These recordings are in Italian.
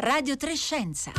Radio Trescenza.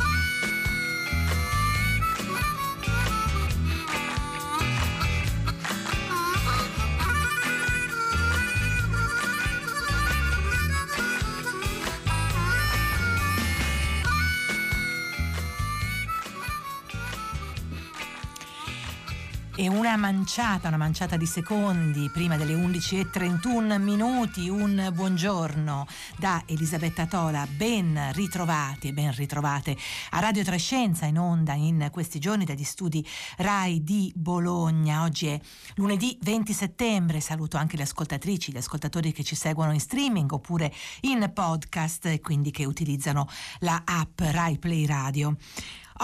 E una manciata, una manciata di secondi prima delle 11.31 minuti, un buongiorno da Elisabetta Tola, ben ritrovati e ben ritrovate a Radio Trescenza in onda in questi giorni dagli studi RAI di Bologna. Oggi è lunedì 20 settembre, saluto anche le ascoltatrici, gli ascoltatori che ci seguono in streaming oppure in podcast e quindi che utilizzano la app RAI Play Radio.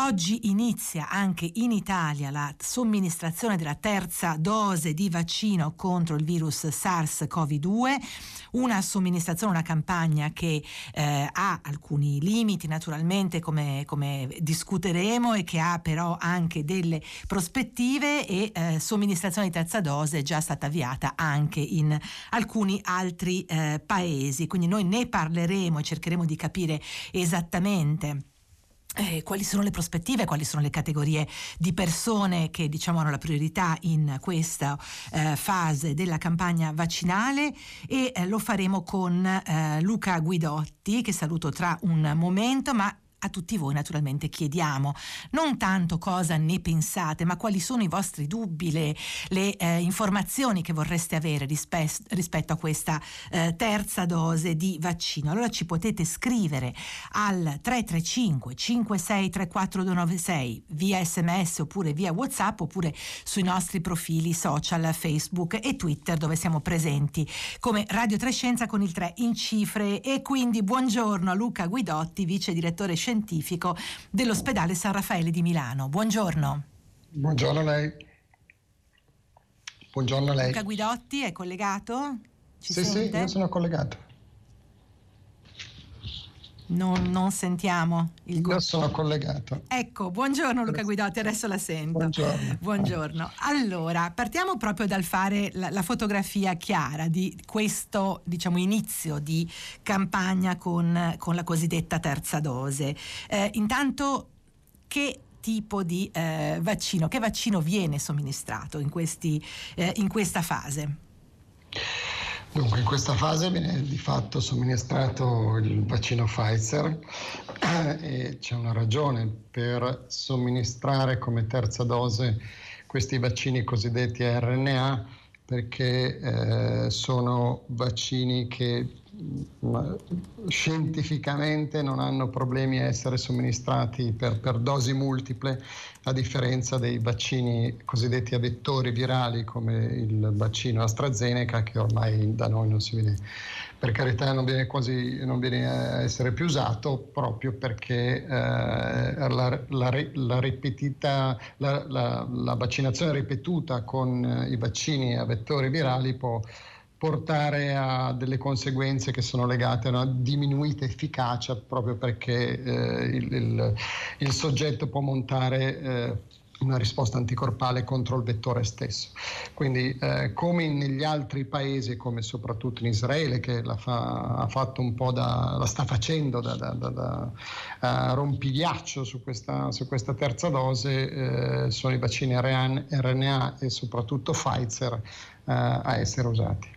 Oggi inizia anche in Italia la somministrazione della terza dose di vaccino contro il virus SARS-CoV-2, una somministrazione, una campagna che eh, ha alcuni limiti naturalmente come, come, discuteremo e che ha però anche delle prospettive e eh, somministrazione di terza dose è già stata avviata anche in alcuni altri eh, paesi. Quindi noi ne parleremo e cercheremo di capire esattamente eh, quali sono le prospettive, quali sono le categorie di persone che diciamo hanno la priorità in questa eh, fase della campagna vaccinale? E eh, lo faremo con eh, Luca Guidotti che saluto tra un momento ma a tutti voi naturalmente chiediamo non tanto cosa ne pensate, ma quali sono i vostri dubbi, le, le eh, informazioni che vorreste avere rispe- rispetto a questa eh, terza dose di vaccino. Allora ci potete scrivere al 335 5634 296 via sms oppure via whatsapp oppure sui nostri profili social Facebook e Twitter dove siamo presenti come Radio Trescenza con il 3 in cifre e quindi buongiorno a Luca Guidotti, vice direttore scientifico scientifico dell'ospedale San Raffaele di Milano. Buongiorno. Buongiorno a lei. Buongiorno a lei. Luca Guidotti è collegato? Ci sì, sente? sì, io sono collegato. Non, non, sentiamo il Io sono collegato. Ecco, buongiorno Luca Guidotti, adesso la sento. Buongiorno. buongiorno. Allora, partiamo proprio dal fare la, la, fotografia chiara di questo diciamo, inizio di campagna con, con la cosiddetta terza dose. Eh, intanto, che tipo di eh, vaccino, che vaccino viene somministrato in, questi, eh, in questa fase? Dunque, in questa fase viene di fatto somministrato il vaccino Pfizer e c'è una ragione per somministrare come terza dose questi vaccini cosiddetti RNA perché eh, sono vaccini che scientificamente non hanno problemi a essere somministrati per, per, dosi multiple, a differenza dei vaccini cosiddetti a vettori virali come il vaccino AstraZeneca che ormai da noi non si vede, per carità non viene quasi non viene a essere più usato proprio perché eh, la, la, la, ripetita, la, vaccinazione ripetuta con i vaccini a vettori virali può portare a delle conseguenze che sono legate a una diminuita efficacia proprio perché eh, il, il, il, soggetto può montare eh, una risposta anticorpale contro il vettore stesso. Quindi eh, come negli altri paesi, come soprattutto in Israele, che la fa, da, la sta facendo da, da, da, uh, rompigliaccio su questa, su questa terza dose, eh, sono i vaccini RNA e soprattutto Pfizer uh, a essere usati.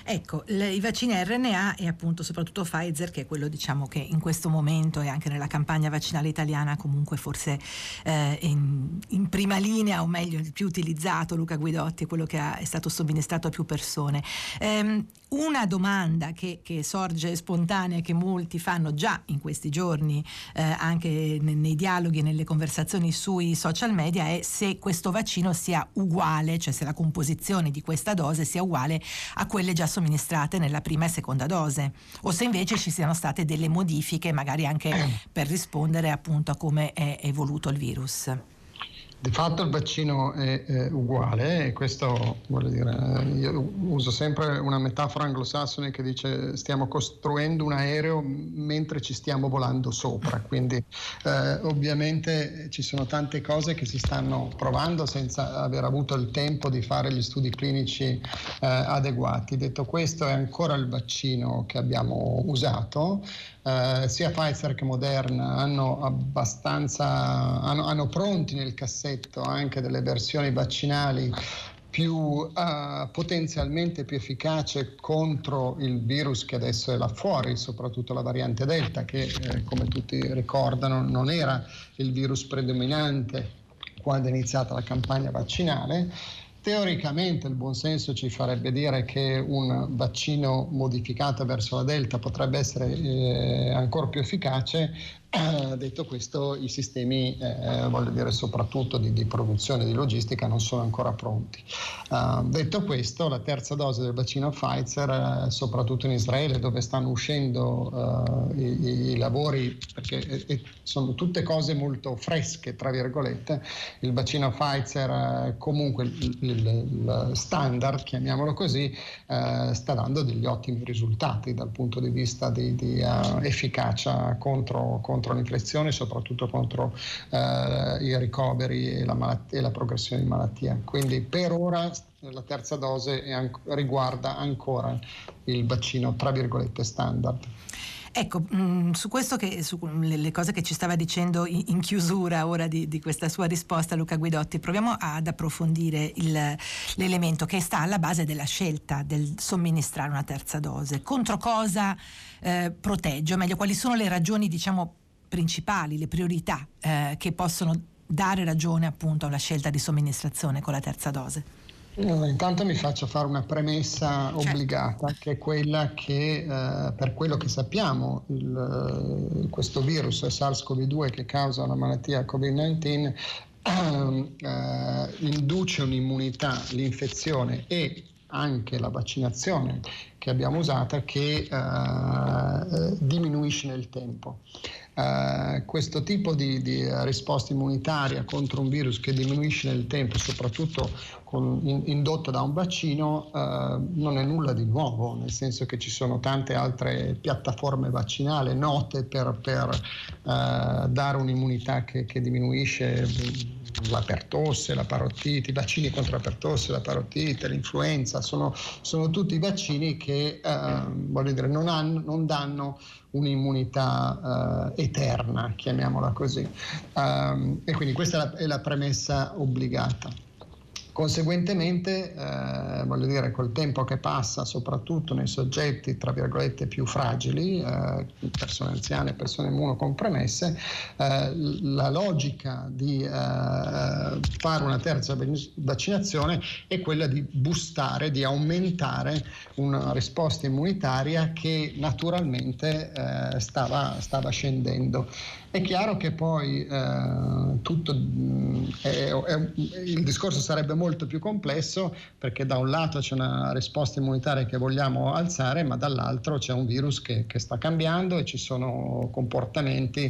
Ecco, le, i vaccini RNA e appunto soprattutto Pfizer, che è quello diciamo che in questo momento e anche nella campagna vaccinale italiana comunque forse eh, in, in, prima linea o meglio il più utilizzato, Luca Guidotti, è quello che ha, è stato somministrato a più persone. Ehm, una domanda che, che, sorge spontanea che molti fanno già in questi giorni eh, anche nei, nei dialoghi e nelle conversazioni sui social media è se questo vaccino sia uguale, cioè se la composizione di questa dose sia uguale a quelle già somministrate nella prima e seconda dose o se invece ci siano state delle modifiche magari anche per rispondere appunto a come è evoluto il virus. Di fatto il vaccino è, è uguale e questo voglio dire, io uso sempre una metafora anglosassone che dice stiamo costruendo un aereo mentre ci stiamo volando sopra, quindi eh, ovviamente ci sono tante cose che si stanno provando senza aver avuto il tempo di fare gli studi clinici eh, adeguati. Detto questo è ancora il vaccino che abbiamo usato, eh, sia Pfizer che Moderna hanno abbastanza hanno, hanno pronti nel cassetto anche delle versioni vaccinali più uh, potenzialmente più efficace contro il virus che adesso è là fuori, soprattutto la variante Delta, che eh, come tutti ricordano non era il virus predominante quando è iniziata la campagna vaccinale. Teoricamente il buonsenso ci farebbe dire che un vaccino modificato verso la Delta potrebbe essere eh, ancora più efficace, detto questo, i sistemi, eh, voglio dire, soprattutto di, di, produzione e di logistica non sono ancora pronti. Uh, detto questo, la terza dose del vaccino Pfizer, eh, soprattutto in Israele, dove stanno uscendo uh, i, i, lavori, perché eh, sono tutte cose molto fresche, tra virgolette, il vaccino Pfizer, comunque il, il, il, standard, chiamiamolo così, sta dando degli ottimi risultati dal punto di vista di, di efficacia contro, contro contro l'infezione, soprattutto contro eh, i ricoveri e la, malattia, e la, progressione di malattia. Quindi per ora la terza dose an- riguarda ancora il vaccino tra virgolette standard. Ecco, mm, su questo che, su le, cose che ci stava dicendo in chiusura ora di, di, questa sua risposta Luca Guidotti, proviamo ad approfondire il, l'elemento che sta alla base della scelta del somministrare una terza dose. Contro cosa eh, protegge, o meglio, quali sono le ragioni, diciamo, principali, le priorità eh, che possono dare ragione appunto alla scelta di somministrazione con la terza dose? intanto mi faccio fare una premessa certo. obbligata, che è quella che eh, per quello che sappiamo il, questo virus SARS-CoV-2 che causa la malattia Covid-19 eh, induce un'immunità, l'infezione e anche la vaccinazione che abbiamo usato che eh, diminuisce nel tempo. Uh, questo tipo di, di, risposta immunitaria contro un virus che diminuisce nel tempo, soprattutto con, in, indotta da un vaccino, uh, non è nulla di nuovo, nel senso che ci sono tante altre piattaforme vaccinali note per, per uh, dare un'immunità che, che diminuisce la pertosse, la parotite, i vaccini contro la pertosse, la parotite, l'influenza, sono, sono tutti vaccini che voglio dire, non, hanno, non danno un'immunità eh, eterna, chiamiamola così. Um, e quindi questa è la, è la premessa obbligata. Conseguentemente, eh, voglio dire, col tempo che passa, soprattutto nei soggetti, tra virgolette, più fragili, eh, persone anziane, persone immunocompromesse, eh, la logica di eh, fare una terza vaccinazione è quella di boostare, di aumentare una risposta immunitaria che naturalmente eh, stava, stava scendendo. È chiaro che poi eh, tutto, mm, è, è, il discorso sarebbe molto più complesso perché da un lato c'è una risposta immunitaria che vogliamo alzare, ma dall'altro c'è un virus che, che sta cambiando e ci sono comportamenti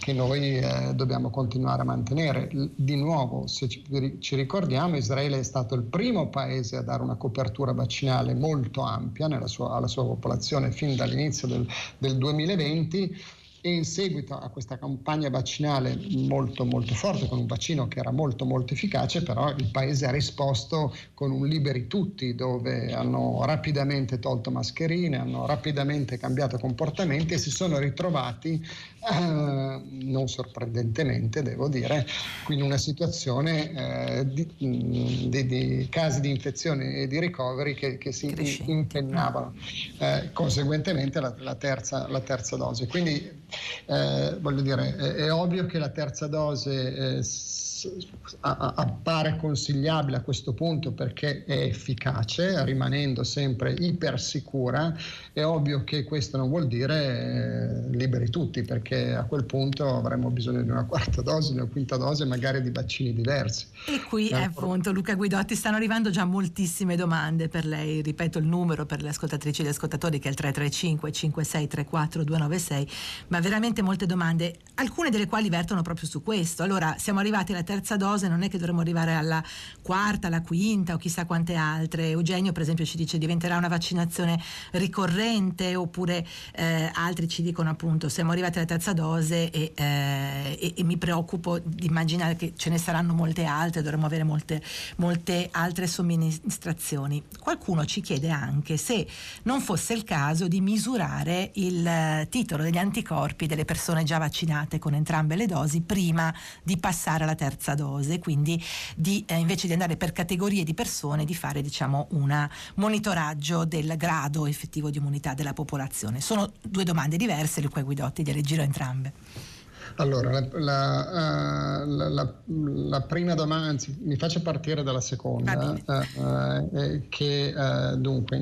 che noi eh, dobbiamo continuare a mantenere. Di nuovo, se ci, ricordiamo, Israele è stato il primo paese a dare una copertura vaccinale molto ampia sua, alla sua popolazione fin dall'inizio del, del 2020 e in seguito a questa campagna vaccinale molto molto forte, con un vaccino che era molto molto efficace, però il Paese ha risposto con un liberi tutti, dove hanno rapidamente tolto mascherine, hanno rapidamente cambiato comportamenti e si sono ritrovati, eh, non sorprendentemente devo dire, in una situazione eh, di, di, di, casi di infezione e di ricoveri che, che si impennavano, eh, conseguentemente la, la, terza, la terza dose. Quindi eh, voglio dire, è, è, ovvio che la terza dose eh, appare consigliabile a questo punto perché è efficace, rimanendo sempre ipersicura, è ovvio che questo non vuol dire eh, liberi tutti, perché a quel punto avremo bisogno di una quarta dose, di una quinta dose, magari di vaccini diversi. E qui eh, appunto Luca Guidotti stanno arrivando già moltissime domande per lei, ripeto il numero per le ascoltatrici e gli ascoltatori che è il 335 5634 296, ma veramente molte domande, alcune delle quali vertono proprio su questo. Allora, siamo arrivati alla terza dose, non è che dovremmo arrivare alla quarta, alla quinta o chissà quante altre. Eugenio, per esempio, ci dice diventerà una vaccinazione ricorrente, oppure eh, altri ci dicono appunto siamo arrivati alla terza dose e, eh, e, e, mi preoccupo di immaginare che ce ne saranno molte altre, dovremmo avere molte, molte altre somministrazioni. Qualcuno ci chiede anche se non fosse il caso di misurare il eh, titolo degli anticorpi delle persone già vaccinate con entrambe le dosi prima di passare alla terza dose, quindi di, eh, invece di andare per categorie di persone, di fare diciamo un monitoraggio del grado effettivo di immunità della popolazione. Sono due domande diverse, Luca Guidotti, gliele giro entrambe. Allora, la, la, uh, la, la, prima domanda, anzi, mi faccio partire dalla seconda, uh, uh, che dunque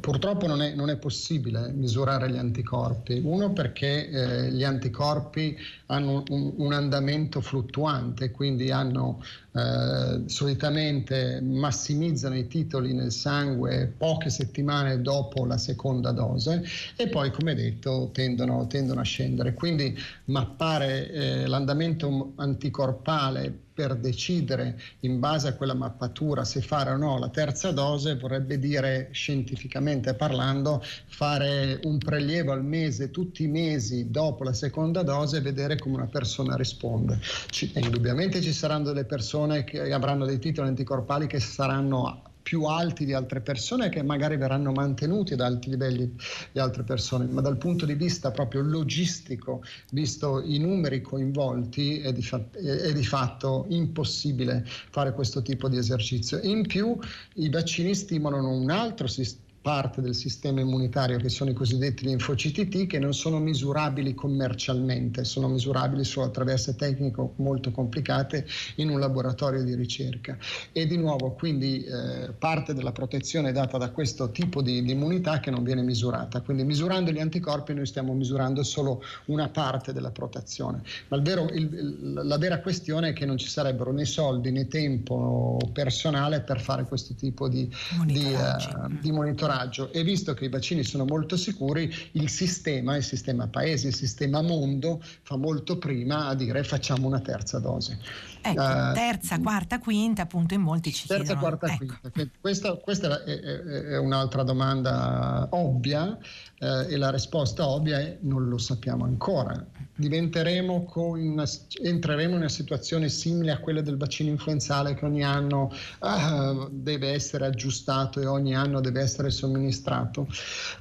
purtroppo non è, non è, possibile misurare gli anticorpi. Uno perché gli anticorpi hanno un, un andamento fluttuante, quindi hanno eh, solitamente massimizzano i titoli nel sangue poche settimane dopo la seconda dose e poi, come detto, tendono, tendono a scendere. Quindi mappare eh, l'andamento anticorpale per decidere in base a quella mappatura se fare o no la terza dose vorrebbe dire scientificamente parlando fare un prelievo al mese tutti i mesi dopo la seconda dose e vedere come una persona risponde. Ci, indubbiamente ci saranno delle persone che avranno dei titoli anticorpali che saranno più alti di altre persone che magari verranno mantenuti ad alti livelli di altre persone, ma dal punto di vista proprio logistico, visto i numeri coinvolti, è di, fa- è di fatto impossibile fare questo tipo di esercizio. In più i vaccini stimolano un altro sistema parte del sistema immunitario che sono i cosiddetti linfociti T che non sono misurabili commercialmente, sono misurabili solo attraverso tecniche molto complicate in un laboratorio di ricerca. E di nuovo quindi eh, parte della protezione è data da questo tipo di, di, immunità che non viene misurata. Quindi misurando gli anticorpi noi stiamo misurando solo una parte della protezione. Ma il vero, il, la vera questione è che non ci sarebbero né soldi né tempo personale per fare questo tipo di, di, uh, di monitoraggio monitoraggio e visto che i vaccini sono molto sicuri, il sistema, il sistema paese, il sistema mondo fa molto prima a dire facciamo una terza dose. Ecco, uh, terza, quarta, quinta, appunto in molti ci terza, chiedono. Terza, quarta, ecco. quinta. Questa, questa è, è, è, un'altra domanda ovvia eh, e la risposta ovvia è non lo sappiamo ancora. Una, entreremo in una situazione simile a quella del vaccino influenzale che ogni anno uh, deve essere aggiustato e ogni anno deve essere somministrato.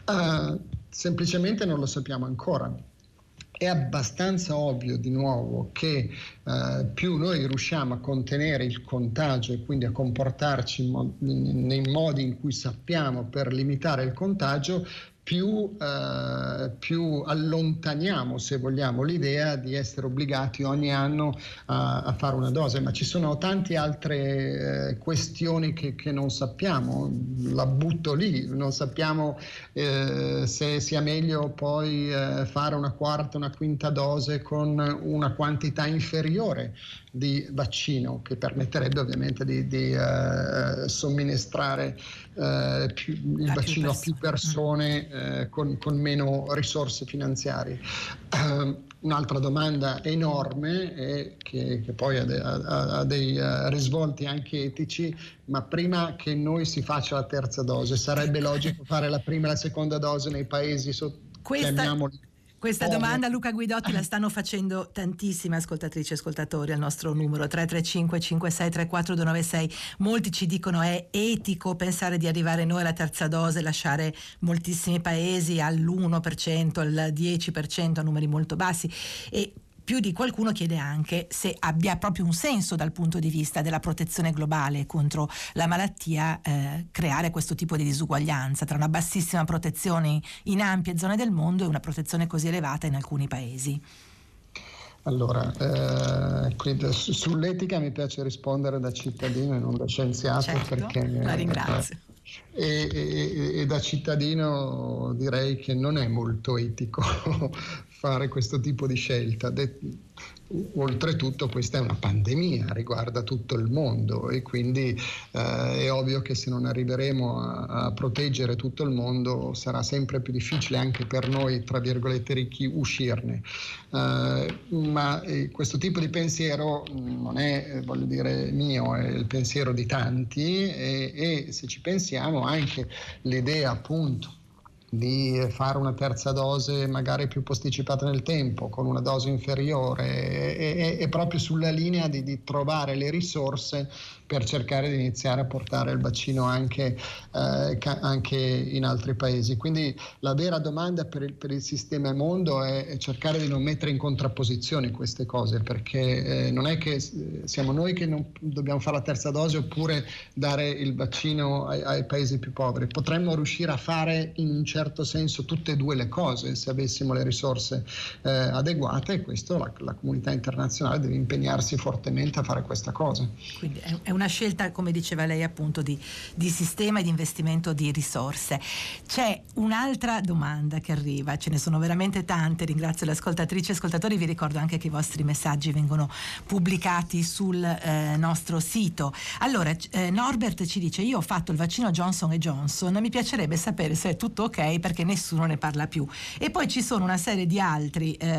Uh, semplicemente non lo sappiamo ancora è abbastanza ovvio di nuovo che eh, più noi riusciamo a contenere il contagio e quindi a comportarci mo- nei modi in cui sappiamo per limitare il contagio, più, eh, più, allontaniamo, se vogliamo, l'idea di essere obbligati ogni anno a, a fare una dose, ma ci sono tante altre eh, questioni che, che, non sappiamo, la butto lì, non sappiamo eh, se sia meglio poi eh, fare una quarta, una quinta dose con una quantità inferiore di vaccino che permetterebbe ovviamente di, di uh, somministrare uh, più, il vaccino a più persone uh, con, con, meno risorse finanziarie. Un'altra domanda enorme e che, che poi ha, de, ha, ha dei risvolti anche etici, ma prima che noi si faccia la terza dose, sarebbe logico fare la prima e la seconda dose nei paesi, so, Questa... questa oh, domanda Luca Guidotti la stanno facendo tantissime ascoltatrici e ascoltatori al nostro numero 335 5634 296. Molti ci dicono è etico pensare di arrivare noi alla terza dose, lasciare moltissimi paesi all'1%, al 10%, a numeri molto bassi e più di qualcuno chiede anche se abbia proprio un senso dal punto di vista della protezione globale contro la malattia eh, creare questo tipo di disuguaglianza tra una bassissima protezione in ampie zone del mondo e una protezione così elevata in alcuni paesi. Allora, eh, quindi sull'etica mi piace rispondere da cittadino e non da scienziato certo, perché... La ringrazio. E, e, e, da cittadino direi che non è molto etico fare questo tipo di scelta. De- Oltretutto questa è una pandemia, riguarda tutto il mondo e quindi eh, è ovvio che se non arriveremo a, a, proteggere tutto il mondo sarà sempre più difficile anche per noi, tra virgolette, ricchi uscirne. Eh, ma eh, questo tipo di pensiero non è, voglio dire, mio, è il pensiero di tanti e, e se ci pensiamo anche l'idea appunto di fare una terza dose magari più posticipata nel tempo, con una dose inferiore, è, è proprio sulla linea di, di, trovare le risorse per cercare di iniziare a portare il vaccino anche, eh, anche in altri paesi. Quindi la vera domanda per il, per il sistema mondo è, è, cercare di non mettere in contrapposizione queste cose, perché eh, non è che siamo noi che non dobbiamo fare la terza dose oppure dare il vaccino ai, ai paesi più poveri. Potremmo riuscire a fare in un certo certo senso tutte e due le cose se avessimo le risorse eh, adeguate e questo la, la, comunità internazionale deve impegnarsi fortemente a fare questa cosa. Quindi è una scelta, come diceva lei appunto, di, di sistema e di investimento di risorse. C'è un'altra domanda che arriva, ce ne sono veramente tante, ringrazio le ascoltatrici e ascoltatori, vi ricordo anche che i vostri messaggi vengono pubblicati sul eh, nostro sito. Allora, eh, Norbert ci dice, io ho fatto il vaccino Johnson Johnson, mi piacerebbe sapere se è tutto ok perché nessuno ne parla più. E poi ci sono una serie di altri eh,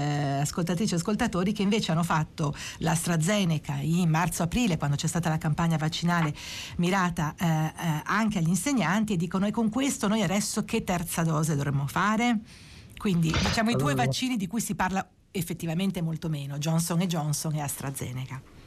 ascoltatrici e ascoltatori che invece hanno fatto l'AstraZeneca in marzo-aprile quando c'è stata la campagna vaccinale mirata eh, eh, anche agli insegnanti e dicono e con questo noi adesso che terza dose dovremmo fare? Quindi diciamo i due vaccini di cui si parla effettivamente molto meno, Johnson Johnson e AstraZeneca.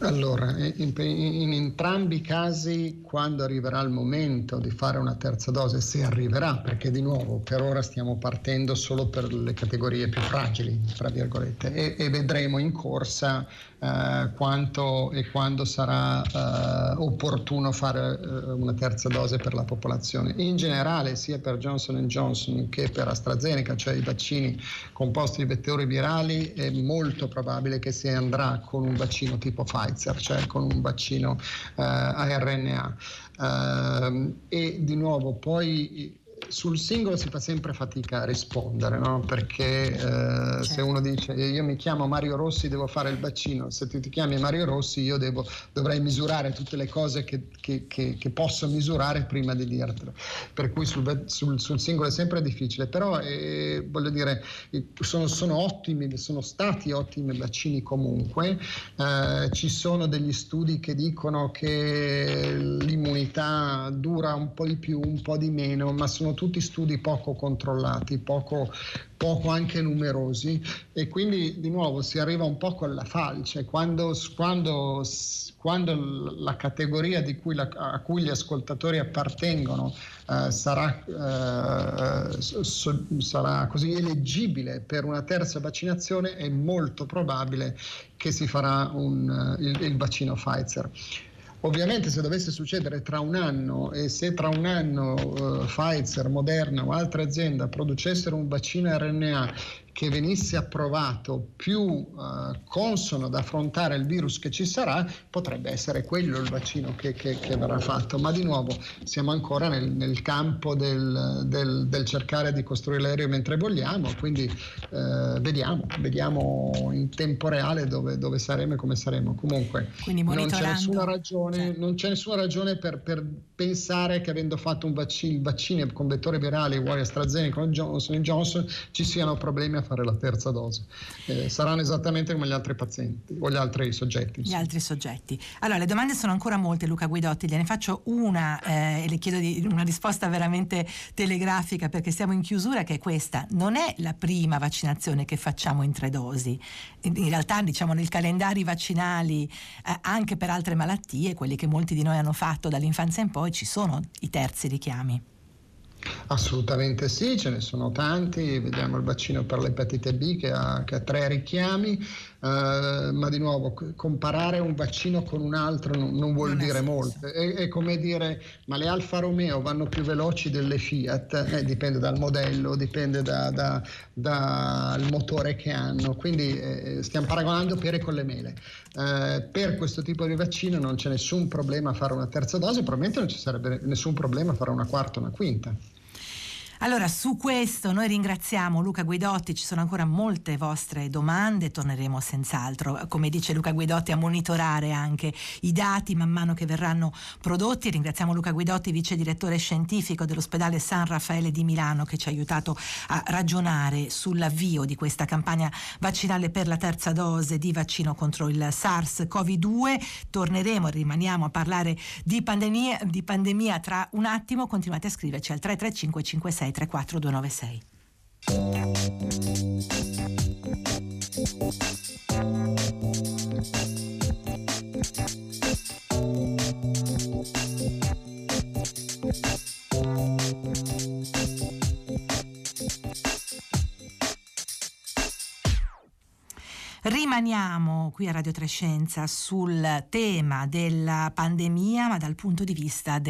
Allora, in, in, entrambi i casi, quando arriverà il momento di fare una terza dose, se arriverà, perché di nuovo per ora stiamo partendo solo per le categorie più fragili, tra virgolette, e, e vedremo in corsa eh, quanto e quando sarà eh, opportuno fare eh, una terza dose per la popolazione. In generale, sia per Johnson Johnson che per AstraZeneca, cioè i vaccini composti di vettori virali, è molto probabile che si andrà con un vaccino tipo Pfizer, cioè con un vaccino eh, a RNA. Eh, e di nuovo poi sul singolo si fa sempre fatica a rispondere, no? perché eh, certo. se uno dice io mi chiamo Mario Rossi, devo fare il vaccino, se tu ti chiami Mario Rossi io devo, dovrei misurare tutte le cose che, che, che, che, posso misurare prima di dirtelo, per cui sul, sul, sul singolo è sempre difficile, però eh, voglio dire sono, sono, ottimi, sono stati ottimi vaccini comunque, eh, ci sono degli studi che dicono che l'immunità dura un po' di più, un po' di meno, ma sono tutti studi poco controllati, poco, poco anche numerosi e quindi di nuovo si arriva un po' con la falce. Quando, quando, quando la categoria cui la, a cui gli ascoltatori appartengono eh, sarà, eh, so, sarà così eleggibile per una terza vaccinazione, è molto probabile che si farà un, il, il vaccino Pfizer. Ovviamente se dovesse succedere tra un anno e se tra un anno uh, Pfizer, Moderna o altre aziende producessero un vaccino RNA che venisse approvato più uh, consono ad affrontare il virus che ci sarà, potrebbe essere quello il vaccino che, che, che verrà fatto. Ma di nuovo siamo ancora nel, nel campo del, del, del, cercare di costruire l'aereo mentre vogliamo, quindi uh, vediamo, vediamo in tempo reale dove, dove, saremo e come saremo. Comunque non c'è nessuna ragione, non c'è nessuna ragione per, per, pensare che avendo fatto un vaccino, vaccini con vettore virale uguali AstraZeneca o Johnson Johnson ci siano problemi a fare la terza dose. Eh, saranno esattamente come gli altri pazienti o gli altri soggetti. Gli altri soggetti. Allora, le domande sono ancora molte, Luca Guidotti, gliene faccio una eh, e le chiedo di, una risposta veramente telegrafica perché siamo in chiusura, che è questa. Non è la prima vaccinazione che facciamo in tre dosi. In realtà, diciamo, nel calendario vaccinali, eh, anche per altre malattie, quelli che molti di noi hanno fatto dall'infanzia in poi, ci sono i terzi richiami. Assolutamente sì, ce ne sono tanti, vediamo il vaccino per l'epatite B che ha, che ha tre richiami, uh, ma di nuovo comparare un vaccino con un altro non, non vuol non dire molto. È, è, come dire, ma le Alfa Romeo vanno più veloci delle Fiat? Eh, dipende dal modello, dipende dal da, da motore che hanno, quindi eh, stiamo paragonando pere con le mele. Uh, per questo tipo di vaccino non c'è nessun problema a fare una terza dose, probabilmente non ci sarebbe nessun problema a fare una quarta o una quinta. Allora, su questo noi ringraziamo Luca Guidotti, ci sono ancora molte vostre domande, torneremo senz'altro, come dice Luca Guidotti, a monitorare anche i dati man mano che verranno prodotti. Ringraziamo Luca Guidotti, vice direttore scientifico dell'ospedale San Raffaele di Milano, che ci ha aiutato a ragionare sull'avvio di questa campagna vaccinale per la terza dose di vaccino contro il SARS-CoV-2. Torneremo, rimaniamo a parlare di pandemia, di pandemia tra un attimo, continuate a scriverci al 335 56 334 296. Rimaniamo qui a Radio Trescenza sul tema della pandemia, ma dal punto di vista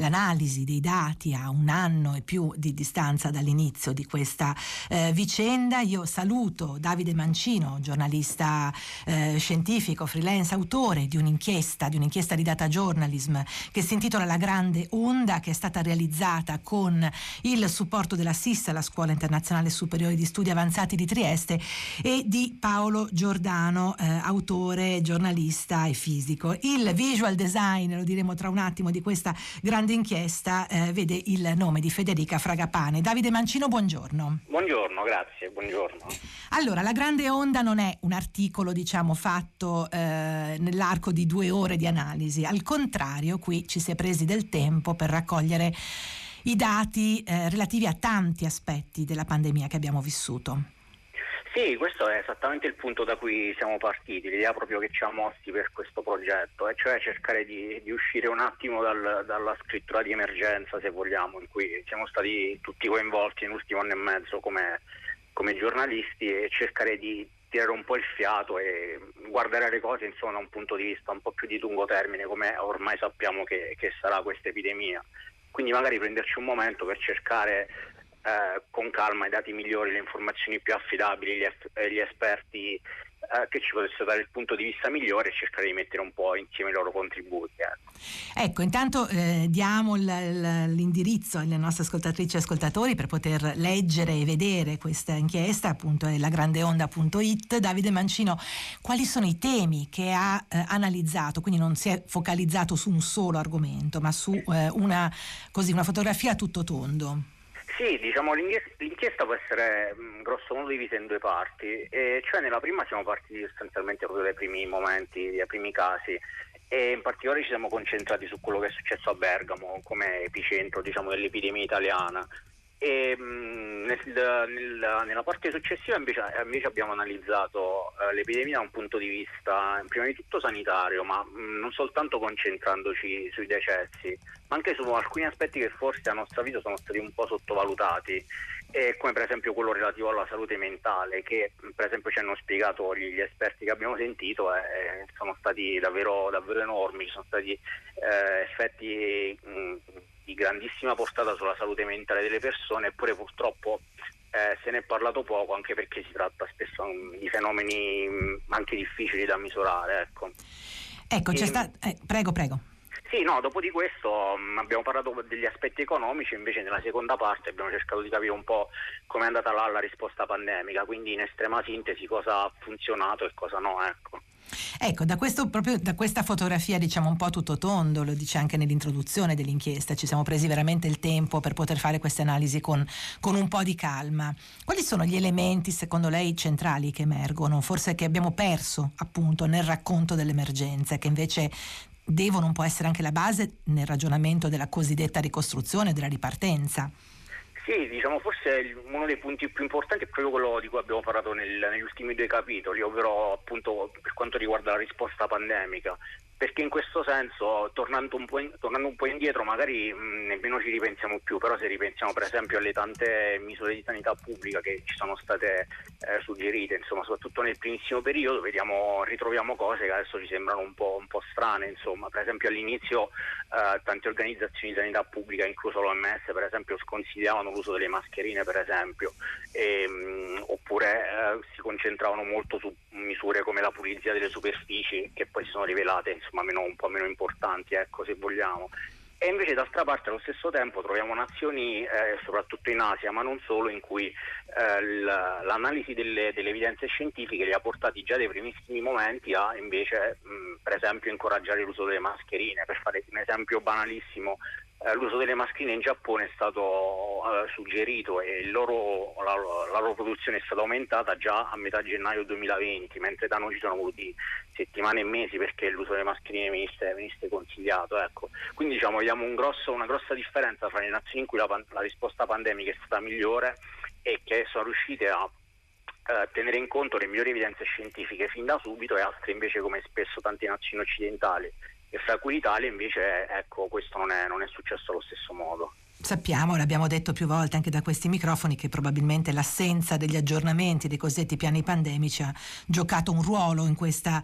dell'analisi dei dati a un anno e più di distanza dall'inizio di questa eh, vicenda. Io saluto Davide Mancino, giornalista eh, scientifico, freelance, autore di un'inchiesta, di un'inchiesta di data journalism che si intitola La Grande Onda, che è stata realizzata con il supporto della SIS, la Scuola Internazionale Superiore di Studi Avanzati di Trieste, e di Paolo Giordano, eh, autore, giornalista e fisico. Il visual design, lo diremo tra un attimo, di questa grande inchiesta eh, vede il nome di Federica Fragapane. Davide Mancino, buongiorno. Buongiorno, grazie, buongiorno. Allora, la grande onda non è un articolo, diciamo, fatto eh, nell'arco di due ore di analisi. Al contrario, qui ci si è presi del tempo per raccogliere i dati eh, relativi a tanti aspetti della pandemia che abbiamo vissuto. Sì, questo è esattamente il punto da cui siamo partiti, l'idea proprio che ci ha mossi per questo progetto, e cioè cercare di, di uscire un attimo dal, dalla scrittura di emergenza, se vogliamo, in cui siamo stati tutti coinvolti nell'ultimo anno e mezzo come, come giornalisti e cercare di tirare un po' il fiato e guardare le cose insomma, da un punto di vista un po' più di lungo termine, come ormai sappiamo che, che sarà questa epidemia. Quindi magari prenderci un momento per cercare eh, con calma i dati migliori, le informazioni più affidabili, gli, gli esperti eh, che ci potessero dare il punto di vista migliore e cercare di mettere un po' insieme i loro contributi. Ecco, ecco intanto eh, diamo l- l- l'indirizzo alle nostre ascoltatrici e ascoltatori per poter leggere e vedere questa inchiesta, appunto è lagrandeonda.it. Davide Mancino, quali sono i temi che ha eh, analizzato? Quindi non si è focalizzato su un solo argomento, ma su eh, una, così, una fotografia a tutto tondo. Sì, diciamo l'inchiesta può essere mh, grosso modo divisa in due parti, e cioè nella prima siamo partiti sostanzialmente proprio dai primi momenti, dai primi casi e in particolare ci siamo concentrati su quello che è successo a Bergamo come epicentro diciamo, dell'epidemia italiana e, mh, nel, nel, nella parte successiva invece, invece abbiamo analizzato eh, l'epidemia da un punto di vista prima di tutto sanitario, ma mh, non soltanto concentrandoci sui decessi, ma anche su alcuni aspetti che forse a nostro avviso sono stati un po' sottovalutati, eh, come per esempio quello relativo alla salute mentale, che per esempio ci hanno spiegato gli, gli esperti che abbiamo sentito, eh, sono stati davvero, davvero enormi, ci sono stati eh, effetti mh, di grandissima portata sulla salute mentale delle persone, eppure purtroppo eh, se ne è parlato poco, anche perché si tratta spesso di fenomeni mm, anche difficili da misurare. Ecco, ecco c'è sta... eh, prego, prego. Sì, no, dopo di questo mh, mm, abbiamo parlato degli aspetti economici, invece nella seconda parte abbiamo cercato di capire un po' come è andata là la risposta pandemica, quindi in estrema sintesi cosa ha funzionato e cosa no. Ecco. Ecco, da, questo, proprio, da questa fotografia diciamo un po' tutto tondo, lo dice anche nell'introduzione dell'inchiesta, ci siamo presi veramente il tempo per poter fare queste analisi con, con un po' di calma. Quali sono gli elementi secondo lei centrali che emergono, forse che abbiamo perso appunto nel racconto dell'emergenza, che invece devono un po' essere anche la base nel ragionamento della cosiddetta ricostruzione, della ripartenza? Sì, diciamo forse uno dei punti più importanti è proprio quello di cui abbiamo parlato nel, negli ultimi due capitoli, ovvero appunto per quanto riguarda la risposta pandemica perché in questo senso, tornando un po', in, tornando un po indietro, magari mh, nemmeno ci ripensiamo più, però se ripensiamo per esempio alle tante misure di sanità pubblica che ci sono state eh, suggerite, insomma, soprattutto nel primissimo periodo, vediamo, ritroviamo cose che adesso ci sembrano un po', un po strane, insomma. per esempio all'inizio eh, tante organizzazioni di sanità pubblica, incluso l'OMS, per esempio, sconsigliavano l'uso delle mascherine, per esempio, e, mh, oppure eh, si concentravano molto su misure come la pulizia delle superfici che poi si sono rivelate insomma, meno, un po' meno importanti, ecco, se vogliamo. E invece d'altra parte allo stesso tempo troviamo nazioni, eh, soprattutto in Asia, ma non solo, in cui eh, l'analisi delle, delle, evidenze scientifiche li ha portati già dai primissimi momenti a invece, mh, per esempio, incoraggiare l'uso delle mascherine. Per fare un esempio banalissimo, l'uso delle mascherine in Giappone è stato eh, suggerito e loro, la, la, loro produzione è stata aumentata già a metà gennaio 2020, mentre da noi ci sono voluti settimane e mesi perché l'uso delle mascherine venisse, venisse consigliato. Ecco. Quindi diciamo, vediamo un grosso, una grossa differenza tra le nazioni in cui la, la risposta pandemica è stata migliore e che sono riuscite a eh, tenere in conto le migliori evidenze scientifiche fin da subito e altre invece come spesso tante nazioni occidentali e fra cui l'Italia invece ecco, questo non è, non è successo allo stesso modo. Sappiamo, l'abbiamo detto più volte anche da questi microfoni, che probabilmente l'assenza degli aggiornamenti dei cosiddetti piani pandemici ha giocato un ruolo in questa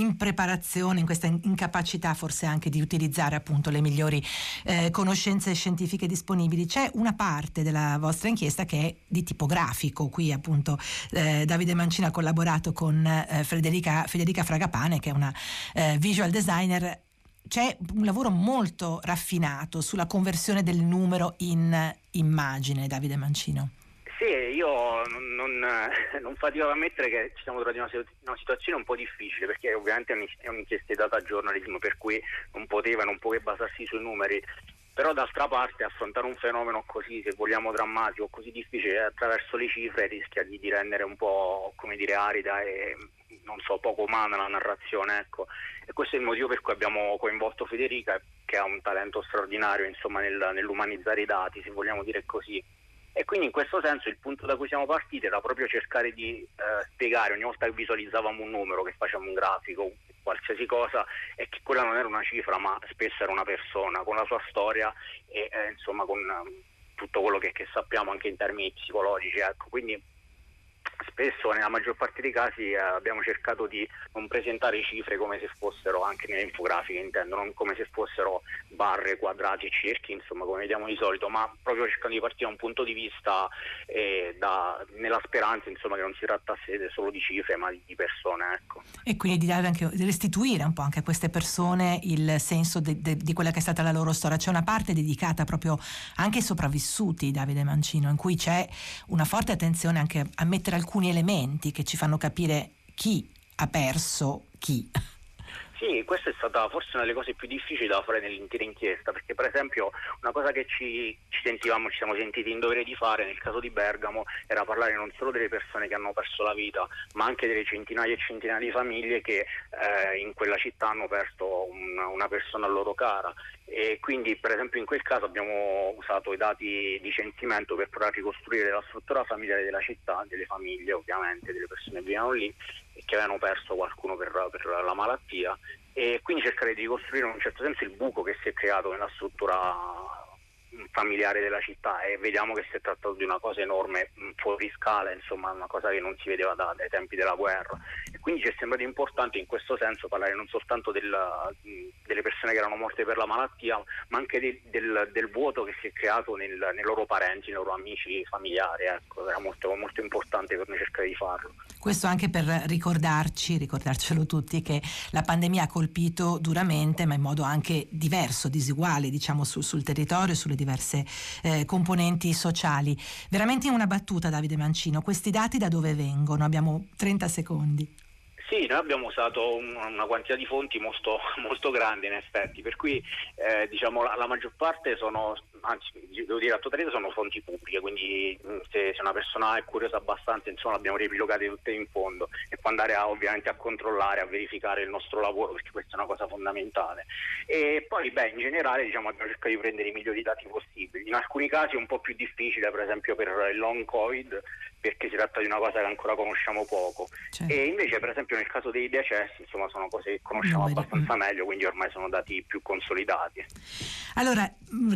impreparazione, in questa incapacità forse anche di utilizzare appunto le migliori eh, conoscenze scientifiche disponibili. C'è una parte della vostra inchiesta che è di tipo grafico, qui appunto eh, Davide Mancino ha collaborato con eh, Federica, Federica, Fragapane che è una eh, visual designer c'è un lavoro molto raffinato sulla conversione del numero in immagine, Davide Mancino. Sì, io non, non, non fatico ad ammettere che ci siamo trovati in una, situazione un po' difficile perché ovviamente è un'inchiesta data a giornalismo per cui non poteva, non che basarsi sui numeri però d'altra parte affrontare un fenomeno così, se vogliamo, drammatico, così difficile attraverso le cifre rischia di, di rendere un po', come dire, arida e non so, poco umana la narrazione, ecco. E questo è il motivo per cui abbiamo coinvolto Federica, che ha un talento straordinario, insomma, nel, nell'umanizzare i dati, se vogliamo dire così. E quindi in questo senso il punto da cui siamo partiti era proprio cercare di eh, spiegare ogni volta che visualizzavamo un numero, che facciamo un grafico, qualsiasi cosa, e che quella non era una cifra, ma spesso era una persona con la sua storia e eh, insomma con eh, tutto quello che, che, sappiamo anche in termini psicologici. Ecco. Quindi spesso nella maggior parte dei casi eh, abbiamo cercato di non presentare cifre come se fossero anche nelle infografiche intendo, non come se fossero barre, quadrati cerchi, insomma come vediamo di solito, ma proprio cercando di partire da un punto di vista eh, da, nella speranza insomma, che non si trattasse solo di cifre ma di, persone. Ecco. E quindi di, anche, di restituire un po' anche a queste persone il senso de, de, di quella che è stata la loro storia. C'è una parte dedicata proprio anche ai sopravvissuti, Davide Mancino, in cui c'è una forte attenzione anche a mettere al alcuni elementi che ci fanno capire chi ha perso chi. Sì, questa è stata forse una delle cose più difficili da fare nell'intera inchiesta, perché per esempio una cosa che ci, ci, sentivamo, ci siamo sentiti in dovere di fare nel caso di Bergamo era parlare non solo delle persone che hanno perso la vita, ma anche delle centinaia e centinaia di famiglie che eh, in quella città hanno perso una, una persona loro cara. E quindi per esempio in quel caso abbiamo usato i dati di censimento per provare a ricostruire la struttura familiare della città, delle famiglie ovviamente, delle persone che vivono lì che avevano perso qualcuno per, per la malattia e quindi cercare di ricostruire in un certo senso il buco che si è creato nella struttura familiare della città e vediamo che si è trattato di una cosa enorme fuori scala, insomma una cosa che non si vedeva da, dai tempi della guerra quindi ci è sembrato importante in questo senso parlare non soltanto del, delle persone che erano morte per la malattia ma anche de, del, del, vuoto che si è creato nel, nei loro parenti, nei loro amici familiari, ecco, era molto, molto importante per noi cercare di farlo. Questo anche per ricordarci, ricordarcelo tutti, che la pandemia ha colpito duramente ma in modo anche diverso, disuguale diciamo sul, sul territorio, sulle diverse eh, componenti sociali. Veramente una battuta, Davide Mancino, questi dati da dove vengono? Abbiamo 30 secondi. Sì, noi abbiamo usato una quantità di fonti molto, molto grande in effetti, per cui eh, diciamo, la, la, maggior parte sono, anzi devo dire a totalità sono fonti pubbliche, quindi mm, se, se, una persona è curiosa abbastanza insomma abbiamo riepilogate tutte in fondo e può andare a, ovviamente a controllare, a verificare il nostro lavoro perché questa è una cosa fondamentale. E poi beh, in generale diciamo, abbiamo cercato di prendere i migliori dati possibili, in alcuni casi è un po' più difficile, per esempio per il long covid perché si tratta di una cosa che ancora conosciamo poco. Certo. E invece, per esempio, nel caso dei decessi, insomma, sono cose che conosciamo no, abbastanza mm. meglio, quindi ormai sono dati più consolidati. Allora, mm,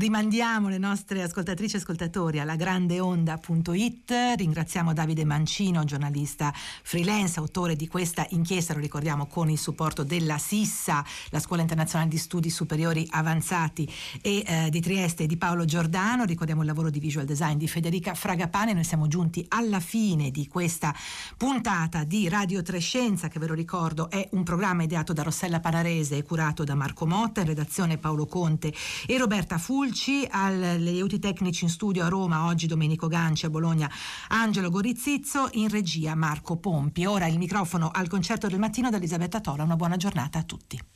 rimandiamo le nostre ascoltatrici e ascoltatori alla grandeonda.it. Ringraziamo Davide Mancino, giornalista freelance, autore di questa inchiesta, lo ricordiamo, con il supporto della SISSA, la Scuola Internazionale di Studi Superiori Avanzati e eh, di Trieste e di Paolo Giordano. Ricordiamo il lavoro di visual design di Federica Fragapane. Noi siamo giunti alla fine di questa puntata di Radio Trescenza, che ve lo ricordo è un programma ideato da Rossella Panarese e curato da Marco Motta, in redazione Paolo Conte e Roberta Fulci, agli aiuti tecnici in studio a Roma, oggi Domenico Ganci, a Bologna Angelo Gorizzizzo, in regia Marco Pompi. Ora il microfono al concerto del mattino da Elisabetta Tola. Una buona giornata a tutti.